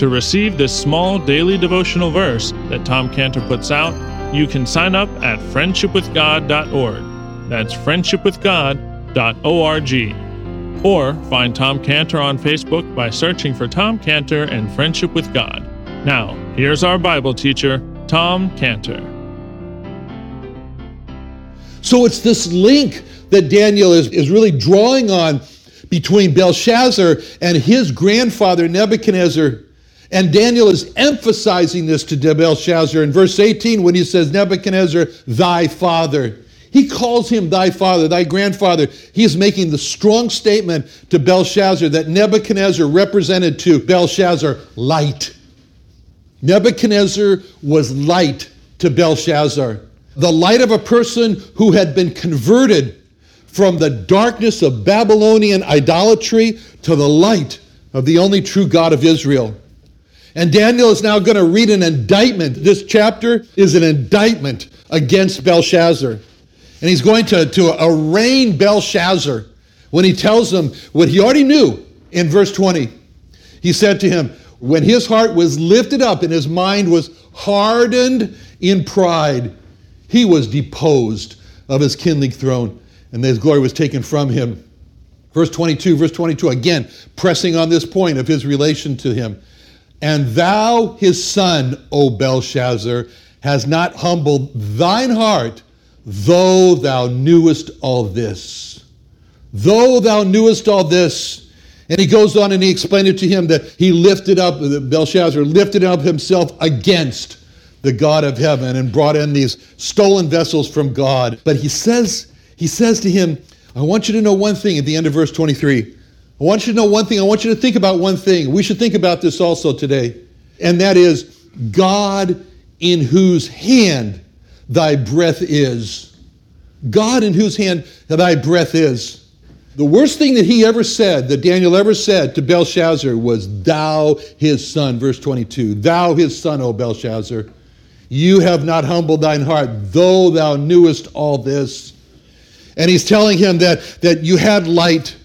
To receive this small daily devotional verse that Tom Cantor puts out, you can sign up at friendshipwithgod.org. That's friendshipwithgod.org. Or find Tom Cantor on Facebook by searching for Tom Cantor and Friendship with God. Now, here's our Bible teacher, Tom Cantor. So it's this link that Daniel is, is really drawing on between Belshazzar and his grandfather Nebuchadnezzar and Daniel is emphasizing this to Belshazzar in verse 18 when he says, Nebuchadnezzar, thy father. He calls him thy father, thy grandfather. He is making the strong statement to Belshazzar that Nebuchadnezzar represented to Belshazzar light. Nebuchadnezzar was light to Belshazzar. The light of a person who had been converted from the darkness of Babylonian idolatry to the light of the only true God of Israel. And Daniel is now going to read an indictment. This chapter is an indictment against Belshazzar. And he's going to, to arraign Belshazzar when he tells him what he already knew in verse 20. He said to him, When his heart was lifted up and his mind was hardened in pride, he was deposed of his kingly throne, and his glory was taken from him. Verse 22, verse 22, again, pressing on this point of his relation to him. And thou, his son, O Belshazzar, has not humbled thine heart, though thou knewest all this. Though thou knewest all this. And he goes on and he explained it to him that he lifted up, Belshazzar lifted up himself against the God of heaven and brought in these stolen vessels from God. But he says, he says to him, I want you to know one thing at the end of verse 23. I want you to know one thing. I want you to think about one thing. We should think about this also today, and that is God in whose hand thy breath is. God in whose hand thy breath is. The worst thing that he ever said, that Daniel ever said to Belshazzar, was, Thou his son, verse 22. Thou his son, O Belshazzar. You have not humbled thine heart, though thou knewest all this. And he's telling him that, that you had light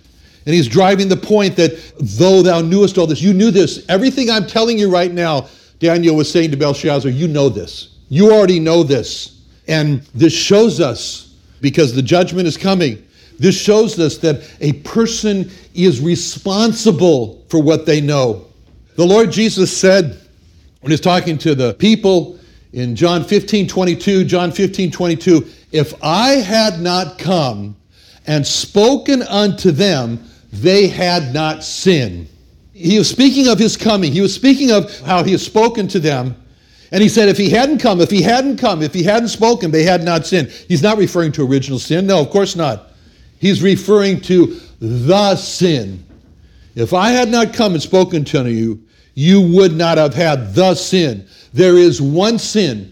and he's driving the point that though thou knewest all this, you knew this. Everything I'm telling you right now, Daniel was saying to Belshazzar, you know this. You already know this. And this shows us, because the judgment is coming, this shows us that a person is responsible for what they know. The Lord Jesus said, when he's talking to the people in John 15 22, John 15 22, if I had not come and spoken unto them, they had not sinned. He was speaking of his coming. He was speaking of how he has spoken to them. And he said, if he hadn't come, if he hadn't come, if he hadn't spoken, they had not sinned. He's not referring to original sin. No, of course not. He's referring to the sin. If I had not come and spoken to you, you would not have had the sin. There is one sin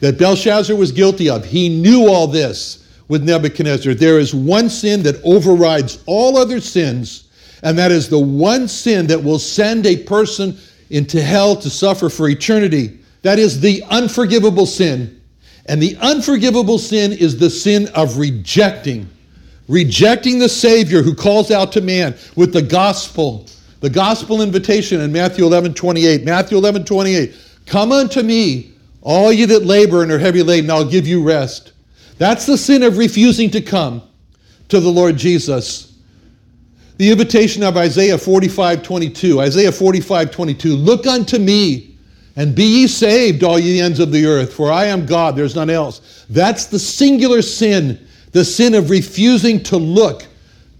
that Belshazzar was guilty of. He knew all this with Nebuchadnezzar. There is one sin that overrides all other sins, and that is the one sin that will send a person into hell to suffer for eternity. That is the unforgivable sin. And the unforgivable sin is the sin of rejecting. Rejecting the Savior who calls out to man with the gospel, the gospel invitation in Matthew 11 28. Matthew 11 28. Come unto me, all you that labor and are heavy laden, I'll give you rest. That's the sin of refusing to come to the Lord Jesus. The invitation of Isaiah 45 22. Isaiah 45 22. Look unto me and be ye saved, all ye ends of the earth, for I am God, there's none else. That's the singular sin, the sin of refusing to look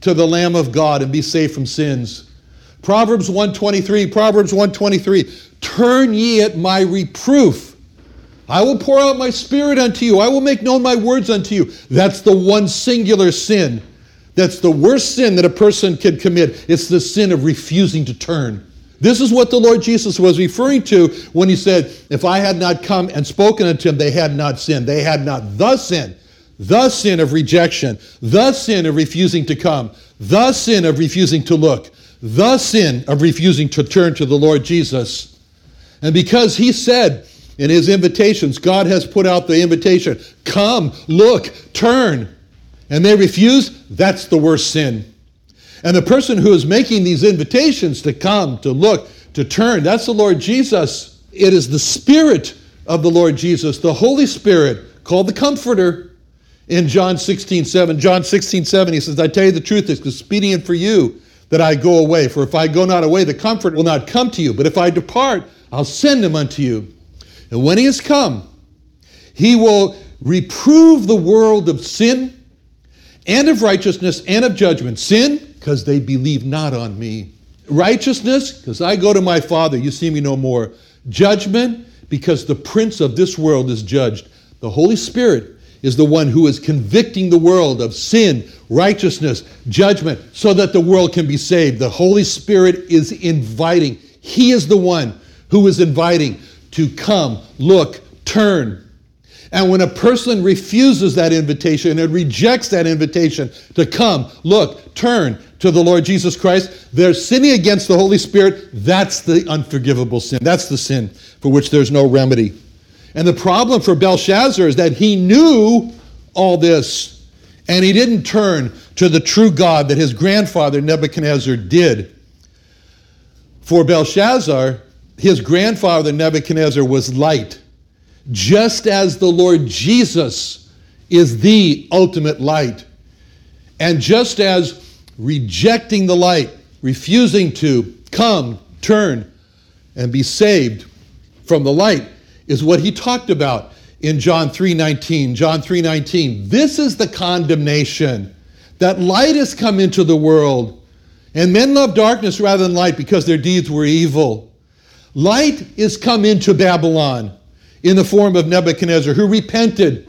to the Lamb of God and be saved from sins. Proverbs 123, Proverbs 123, turn ye at my reproof. I will pour out my spirit unto you. I will make known my words unto you. That's the one singular sin. That's the worst sin that a person can commit. It's the sin of refusing to turn. This is what the Lord Jesus was referring to when he said, If I had not come and spoken unto them, they had not sinned. They had not the sin, the sin of rejection, the sin of refusing to come, the sin of refusing to look, the sin of refusing to turn to the Lord Jesus. And because he said in his invitations, God has put out the invitation come, look, turn, and they refuse, that's the worst sin. And the person who is making these invitations to come, to look, to turn, that's the Lord Jesus. It is the Spirit of the Lord Jesus, the Holy Spirit, called the Comforter in John 16, 7. John 16, 7, he says, I tell you the truth, it's expedient for you that I go away. For if I go not away, the Comfort will not come to you. But if I depart, I'll send him unto you. And when he has come, he will reprove the world of sin and of righteousness and of judgment. Sin, because they believe not on me. Righteousness, because I go to my Father, you see me no more. Judgment, because the prince of this world is judged. The Holy Spirit is the one who is convicting the world of sin, righteousness, judgment, so that the world can be saved. The Holy Spirit is inviting. He is the one who is inviting to come, look, turn, and when a person refuses that invitation and rejects that invitation to come, look, turn to the Lord Jesus Christ, they're sinning against the Holy Spirit. That's the unforgivable sin. That's the sin for which there's no remedy. And the problem for Belshazzar is that he knew all this and he didn't turn to the true God that his grandfather Nebuchadnezzar did. For Belshazzar, his grandfather Nebuchadnezzar was light just as the Lord Jesus is the ultimate light. And just as rejecting the light, refusing to come, turn, and be saved from the light is what he talked about in John 3:19. John 3:19. This is the condemnation that light has come into the world, and men love darkness rather than light because their deeds were evil. Light is come into Babylon in the form of Nebuchadnezzar, who repented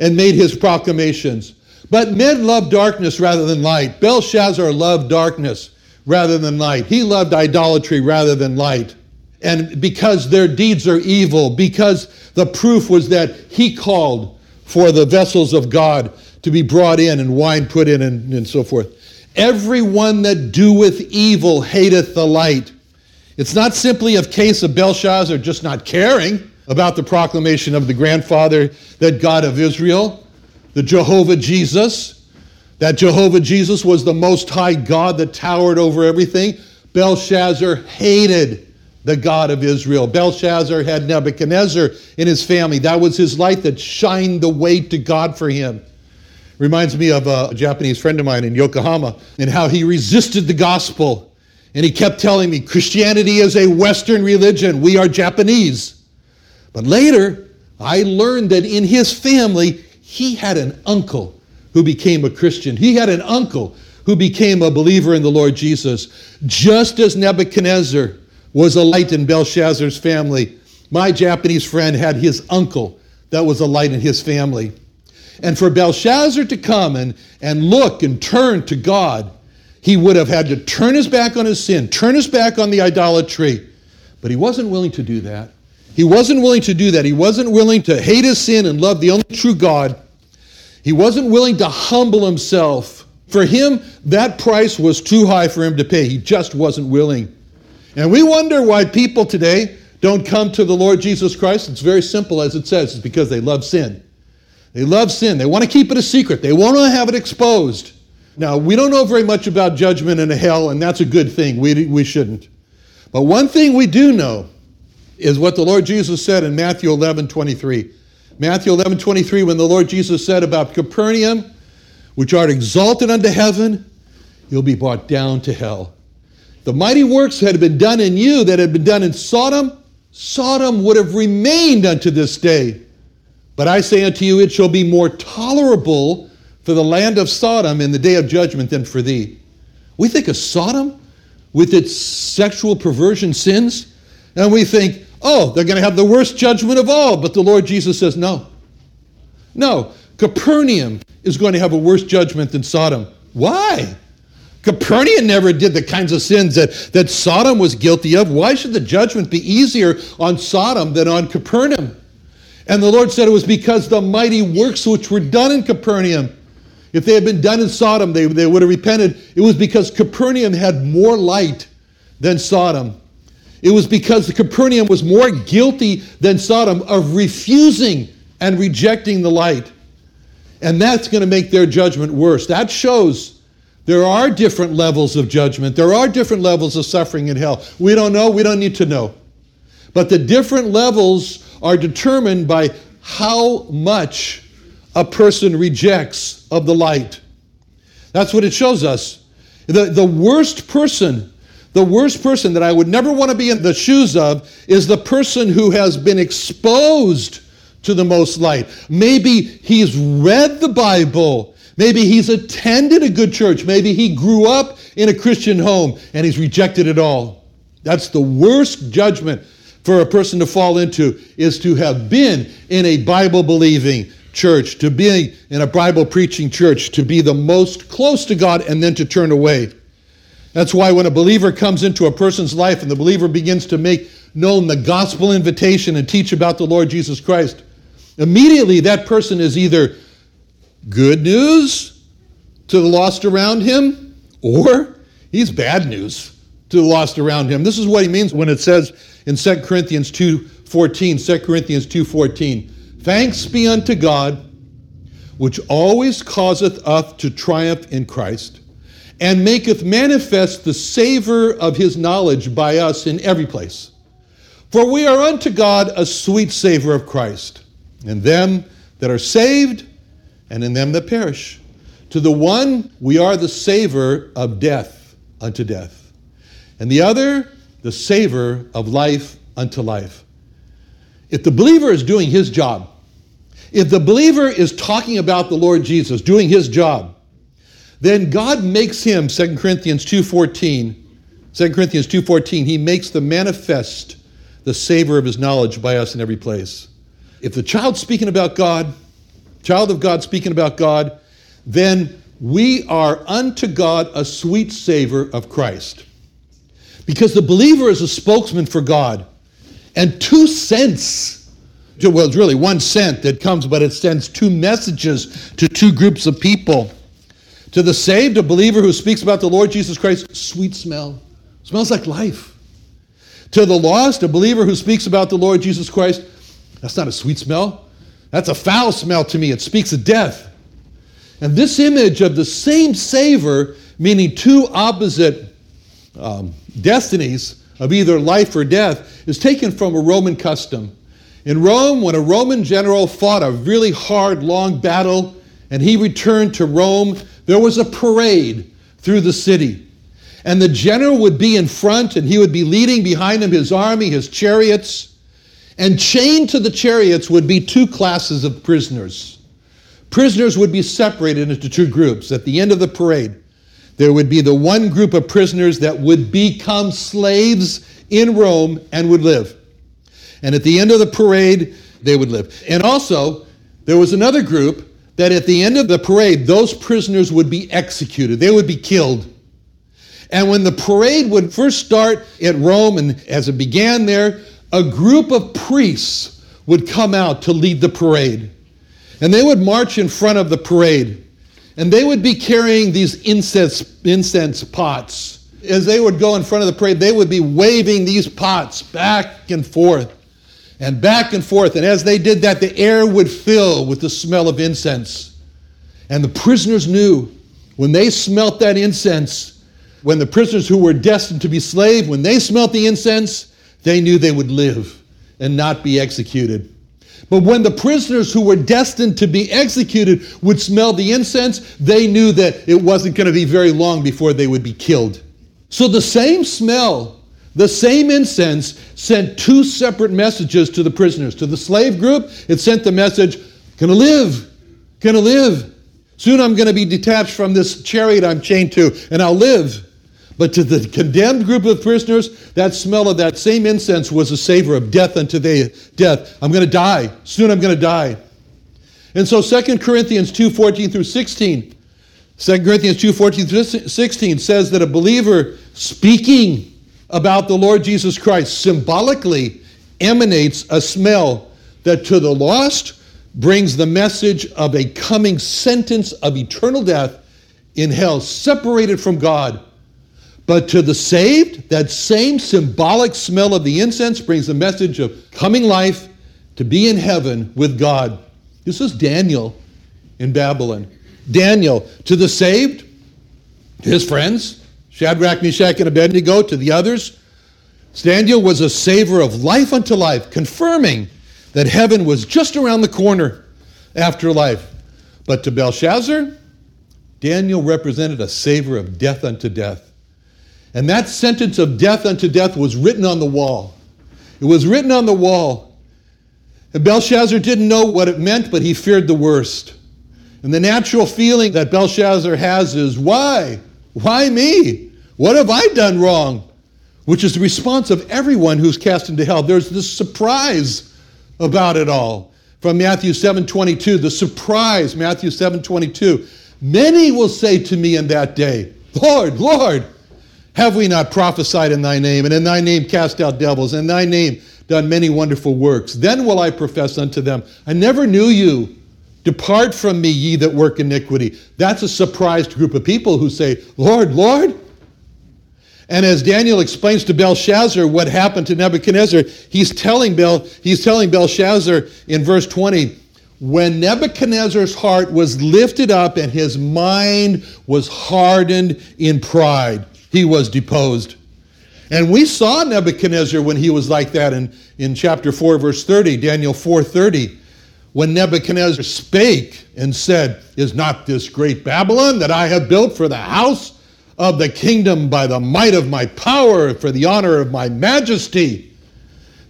and made his proclamations. But men love darkness rather than light. Belshazzar loved darkness rather than light. He loved idolatry rather than light. And because their deeds are evil, because the proof was that he called for the vessels of God to be brought in and wine put in and, and so forth. Everyone that doeth evil hateth the light. It's not simply a case of Belshazzar just not caring about the proclamation of the grandfather, that God of Israel, the Jehovah Jesus, that Jehovah Jesus was the most high God that towered over everything. Belshazzar hated the God of Israel. Belshazzar had Nebuchadnezzar in his family. That was his light that shined the way to God for him. Reminds me of a Japanese friend of mine in Yokohama and how he resisted the gospel. And he kept telling me Christianity is a Western religion. We are Japanese. But later, I learned that in his family, he had an uncle who became a Christian. He had an uncle who became a believer in the Lord Jesus. Just as Nebuchadnezzar was a light in Belshazzar's family, my Japanese friend had his uncle that was a light in his family. And for Belshazzar to come and, and look and turn to God, he would have had to turn his back on his sin, turn his back on the idolatry. But he wasn't willing to do that. He wasn't willing to do that. He wasn't willing to hate his sin and love the only true God. He wasn't willing to humble himself. For him, that price was too high for him to pay. He just wasn't willing. And we wonder why people today don't come to the Lord Jesus Christ. It's very simple, as it says, it's because they love sin. They love sin. They want to keep it a secret. They want to have it exposed. Now, we don't know very much about judgment and hell, and that's a good thing. We, we shouldn't. But one thing we do know is what the Lord Jesus said in Matthew 11 23. Matthew 11 23, when the Lord Jesus said about Capernaum, which art exalted unto heaven, you'll be brought down to hell. The mighty works that had been done in you, that had been done in Sodom, Sodom would have remained unto this day. But I say unto you, it shall be more tolerable for the land of Sodom in the day of judgment than for thee. We think of Sodom with its sexual perversion sins, and we think, oh, they're going to have the worst judgment of all. But the Lord Jesus says, no. No, Capernaum is going to have a worse judgment than Sodom. Why? Capernaum never did the kinds of sins that, that Sodom was guilty of. Why should the judgment be easier on Sodom than on Capernaum? And the Lord said it was because the mighty works which were done in Capernaum, if they had been done in Sodom, they, they would have repented. It was because Capernaum had more light than Sodom. It was because the Capernaum was more guilty than Sodom of refusing and rejecting the light. And that's going to make their judgment worse. That shows there are different levels of judgment. There are different levels of suffering in hell. We don't know, we don't need to know. But the different levels are determined by how much a person rejects of the light. That's what it shows us. The, the worst person, the worst person that I would never want to be in the shoes of is the person who has been exposed to the most light. Maybe he's read the Bible. Maybe he's attended a good church. Maybe he grew up in a Christian home and he's rejected it all. That's the worst judgment for a person to fall into is to have been in a Bible believing church, to be in a Bible preaching church, to be the most close to God and then to turn away. That's why when a believer comes into a person's life and the believer begins to make known the gospel invitation and teach about the Lord Jesus Christ, immediately that person is either good news to the lost around him or he's bad news to the lost around him. This is what he means when it says in 2 Corinthians 2:14, 2 Corinthians 2:14, "Thanks be unto God, which always causeth us to triumph in Christ, and maketh manifest the savor of his knowledge by us in every place. For we are unto God a sweet savor of Christ, in them that are saved and in them that perish. To the one we are the savor of death unto death." and the other, the savor of life unto life. If the believer is doing his job, if the believer is talking about the Lord Jesus, doing his job, then God makes him, 2 Corinthians 2.14, 2 Corinthians 2.14, he makes the manifest the savor of his knowledge by us in every place. If the child's speaking about God, child of God speaking about God, then we are unto God a sweet savor of Christ. Because the believer is a spokesman for God. And two scents, well, it's really one scent that comes, but it sends two messages to two groups of people. To the saved, a believer who speaks about the Lord Jesus Christ, sweet smell. Smells like life. To the lost, a believer who speaks about the Lord Jesus Christ, that's not a sweet smell. That's a foul smell to me. It speaks of death. And this image of the same savor, meaning two opposite um, destinies of either life or death is taken from a Roman custom. In Rome, when a Roman general fought a really hard, long battle and he returned to Rome, there was a parade through the city. And the general would be in front and he would be leading behind him his army, his chariots. And chained to the chariots would be two classes of prisoners. Prisoners would be separated into two groups at the end of the parade. There would be the one group of prisoners that would become slaves in Rome and would live. And at the end of the parade, they would live. And also, there was another group that at the end of the parade, those prisoners would be executed, they would be killed. And when the parade would first start at Rome, and as it began there, a group of priests would come out to lead the parade. And they would march in front of the parade. And they would be carrying these incense, incense pots. As they would go in front of the parade, they would be waving these pots back and forth. And back and forth. And as they did that, the air would fill with the smell of incense. And the prisoners knew when they smelt that incense, when the prisoners who were destined to be slaves, when they smelt the incense, they knew they would live and not be executed. But when the prisoners who were destined to be executed would smell the incense, they knew that it wasn't going to be very long before they would be killed. So the same smell, the same incense sent two separate messages to the prisoners. To the slave group, it sent the message, gonna live, gonna live. Soon I'm gonna be detached from this chariot I'm chained to, and I'll live. But to the condemned group of prisoners, that smell of that same incense was a savor of death unto their death. I'm to die. Soon I'm to die. And so 2 Corinthians 2 14 through 16, 2 Corinthians 2 14 through 16 says that a believer speaking about the Lord Jesus Christ symbolically emanates a smell that to the lost brings the message of a coming sentence of eternal death in hell, separated from God but to the saved, that same symbolic smell of the incense brings the message of coming life to be in heaven with God. This is Daniel in Babylon. Daniel, to the saved, his friends, Shadrach, Meshach, and Abednego, to the others, Daniel was a savor of life unto life, confirming that heaven was just around the corner after life. But to Belshazzar, Daniel represented a savor of death unto death. And that sentence of death unto death was written on the wall. It was written on the wall. And Belshazzar didn't know what it meant, but he feared the worst. And the natural feeling that Belshazzar has is, why? Why me? What have I done wrong? Which is the response of everyone who's cast into hell. There's this surprise about it all. From Matthew 7:22, the surprise, Matthew 7:22. Many will say to me in that day, Lord, Lord, have we not prophesied in thy name, and in thy name cast out devils, and in thy name done many wonderful works? Then will I profess unto them, I never knew you. Depart from me, ye that work iniquity. That's a surprised group of people who say, Lord, Lord. And as Daniel explains to Belshazzar what happened to Nebuchadnezzar, he's telling Bel, he's telling Belshazzar in verse 20, when Nebuchadnezzar's heart was lifted up and his mind was hardened in pride he was deposed. And we saw Nebuchadnezzar when he was like that in, in chapter 4, verse 30, Daniel 4:30, when Nebuchadnezzar spake and said, Is not this great Babylon that I have built for the house of the kingdom by the might of my power, for the honor of my majesty?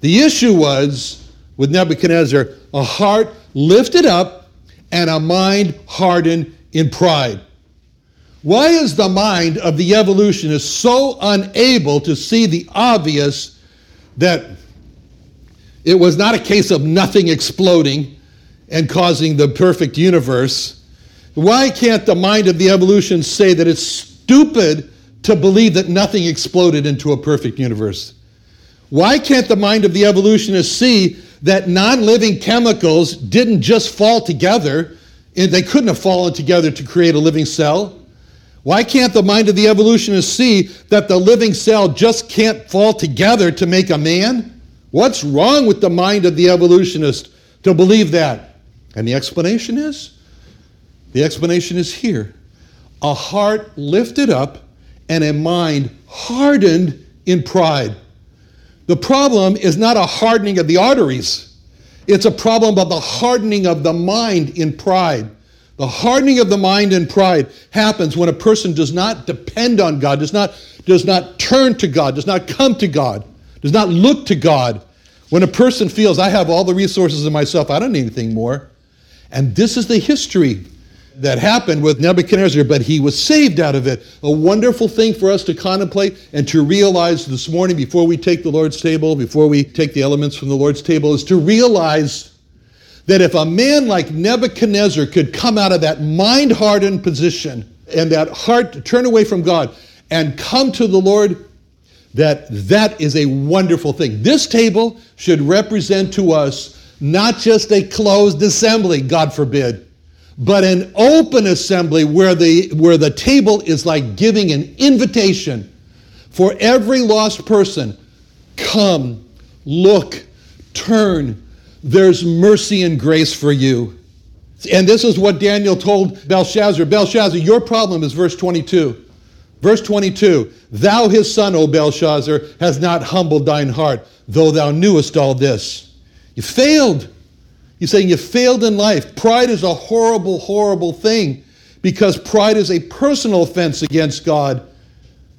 The issue was with Nebuchadnezzar a heart lifted up and a mind hardened in pride. Why is the mind of the evolutionist so unable to see the obvious that it was not a case of nothing exploding and causing the perfect universe? Why can't the mind of the evolutionist say that it's stupid to believe that nothing exploded into a perfect universe? Why can't the mind of the evolutionist see that non living chemicals didn't just fall together? They couldn't have fallen together to create a living cell. Why can't the mind of the evolutionist see that the living cell just can't fall together to make a man? What's wrong with the mind of the evolutionist to believe that? And the explanation is the explanation is here a heart lifted up and a mind hardened in pride. The problem is not a hardening of the arteries, it's a problem of the hardening of the mind in pride. The hardening of the mind in pride happens when a person does not depend on God, does not, does not turn to God, does not come to God, does not look to God. When a person feels, I have all the resources in myself, I don't need anything more. And this is the history that happened with Nebuchadnezzar, but he was saved out of it. A wonderful thing for us to contemplate and to realize this morning before we take the Lord's table, before we take the elements from the Lord's table, is to realize that if a man like Nebuchadnezzar could come out of that mind hardened position and that heart turn away from God and come to the Lord, that that is a wonderful thing. This table should represent to us not just a closed assembly, God forbid, but an open assembly where the, where the table is like giving an invitation for every lost person come, look, turn. There's mercy and grace for you. And this is what Daniel told Belshazzar Belshazzar, your problem is verse 22. Verse 22 Thou, his son, O Belshazzar, has not humbled thine heart, though thou knewest all this. You failed. He's saying you failed in life. Pride is a horrible, horrible thing because pride is a personal offense against God.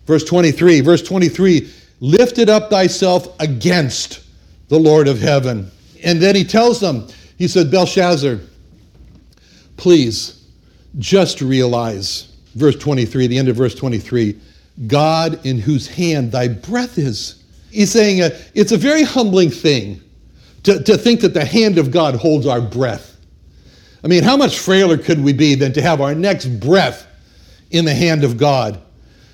Verse 23, verse 23 lifted up thyself against the Lord of heaven. And then he tells them, he said, Belshazzar, please just realize, verse 23, the end of verse 23, God in whose hand thy breath is. He's saying uh, it's a very humbling thing to, to think that the hand of God holds our breath. I mean, how much frailer could we be than to have our next breath in the hand of God?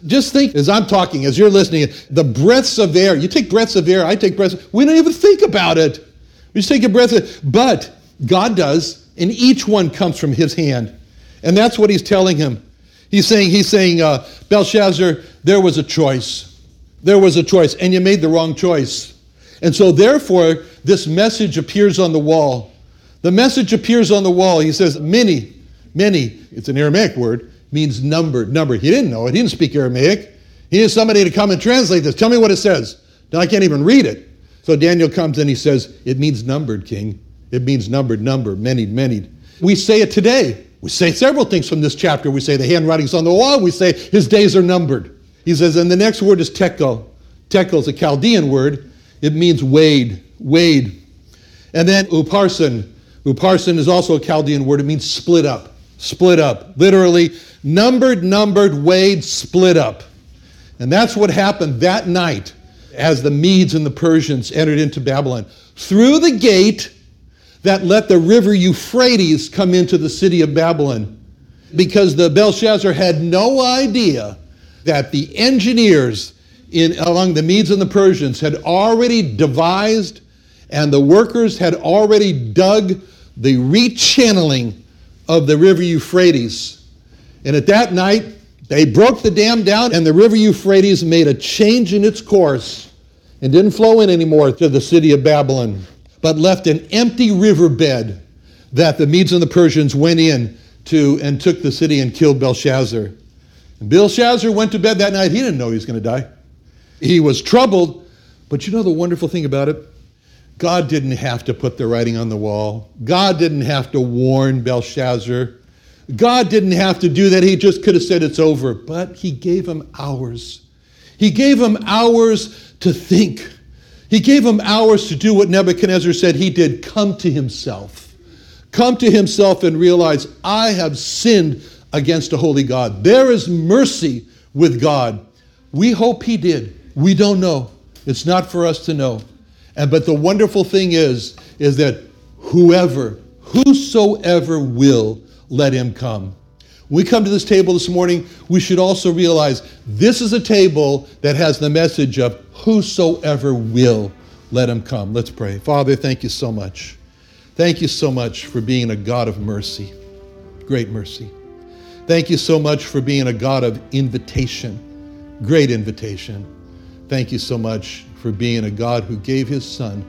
Just think as I'm talking, as you're listening, the breaths of air. You take breaths of air, I take breaths. We don't even think about it. We just take a breath. Of, but God does, and each one comes from His hand, and that's what He's telling him. He's saying, He's saying, uh, Belshazzar, there was a choice. There was a choice, and you made the wrong choice. And so, therefore, this message appears on the wall. The message appears on the wall. He says, mene, mene, it's an Aramaic word, means numbered. Numbered. He didn't know it. He didn't speak Aramaic. He needs somebody to come and translate this. Tell me what it says. Now I can't even read it. So Daniel comes and he says, It means numbered, king. It means numbered, number, mene, mene. We say it today. We say several things from this chapter. We say the handwriting's on the wall. We say his days are numbered. He says, and the next word is tekel. Tekel is a Chaldean word. It means weighed, weighed. And then upharsin. Upharsin is also a Chaldean word. It means split up, split up. Literally, numbered, numbered, weighed, split up. And that's what happened that night as the Medes and the Persians entered into Babylon. Through the gate that let the river Euphrates come into the city of Babylon. Because the Belshazzar had no idea that the engineers in, among the Medes and the Persians had already devised and the workers had already dug the rechanneling of the river Euphrates. And at that night, they broke the dam down, and the river Euphrates made a change in its course and didn't flow in anymore to the city of Babylon, but left an empty riverbed that the Medes and the Persians went in to and took the city and killed Belshazzar. And Belshazzar went to bed that night. He didn't know he was going to die. He was troubled, but you know the wonderful thing about it? God didn't have to put the writing on the wall. God didn't have to warn Belshazzar. God didn't have to do that. He just could have said it's over. But he gave him hours. He gave him hours to think. He gave him hours to do what Nebuchadnezzar said he did come to himself. Come to himself and realize, I have sinned against a holy God. There is mercy with God. We hope he did. We don't know. It's not for us to know. And but the wonderful thing is, is that whoever, whosoever will, let him come. We come to this table this morning, we should also realize this is a table that has the message of whosoever will, let him come. Let's pray. Father, thank you so much. Thank you so much for being a God of mercy, great mercy. Thank you so much for being a God of invitation, great invitation. Thank you so much for being a God who gave his Son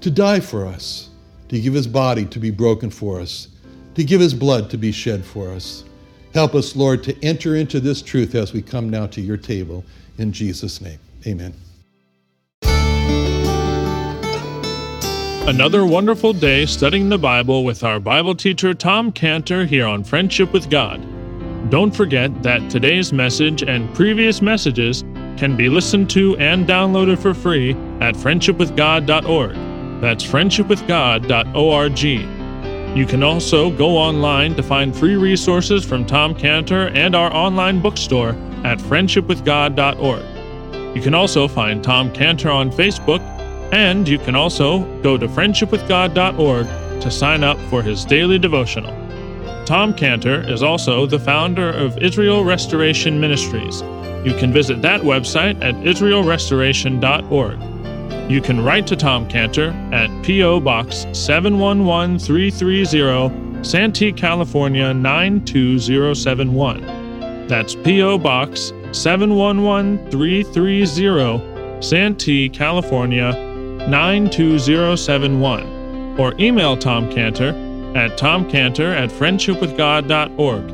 to die for us, to give his body to be broken for us, to give his blood to be shed for us. Help us, Lord, to enter into this truth as we come now to your table. In Jesus' name, amen. Another wonderful day studying the Bible with our Bible teacher Tom Cantor here on Friendship with God. Don't forget that today's message and previous messages can be listened to and downloaded for free at friendshipwithgod.org. That's friendshipwithgod.org. You can also go online to find free resources from Tom Cantor and our online bookstore at friendshipwithgod.org. You can also find Tom Cantor on Facebook, and you can also go to friendshipwithgod.org to sign up for his daily devotional. Tom Cantor is also the founder of Israel Restoration Ministries you can visit that website at israelrestoration.org. You can write to Tom Cantor at P.O. Box 711330, Santee, California 92071. That's P.O. Box 711330, Santee, California 92071 or email Tom Cantor at tomcantor at friendshipwithgod.org.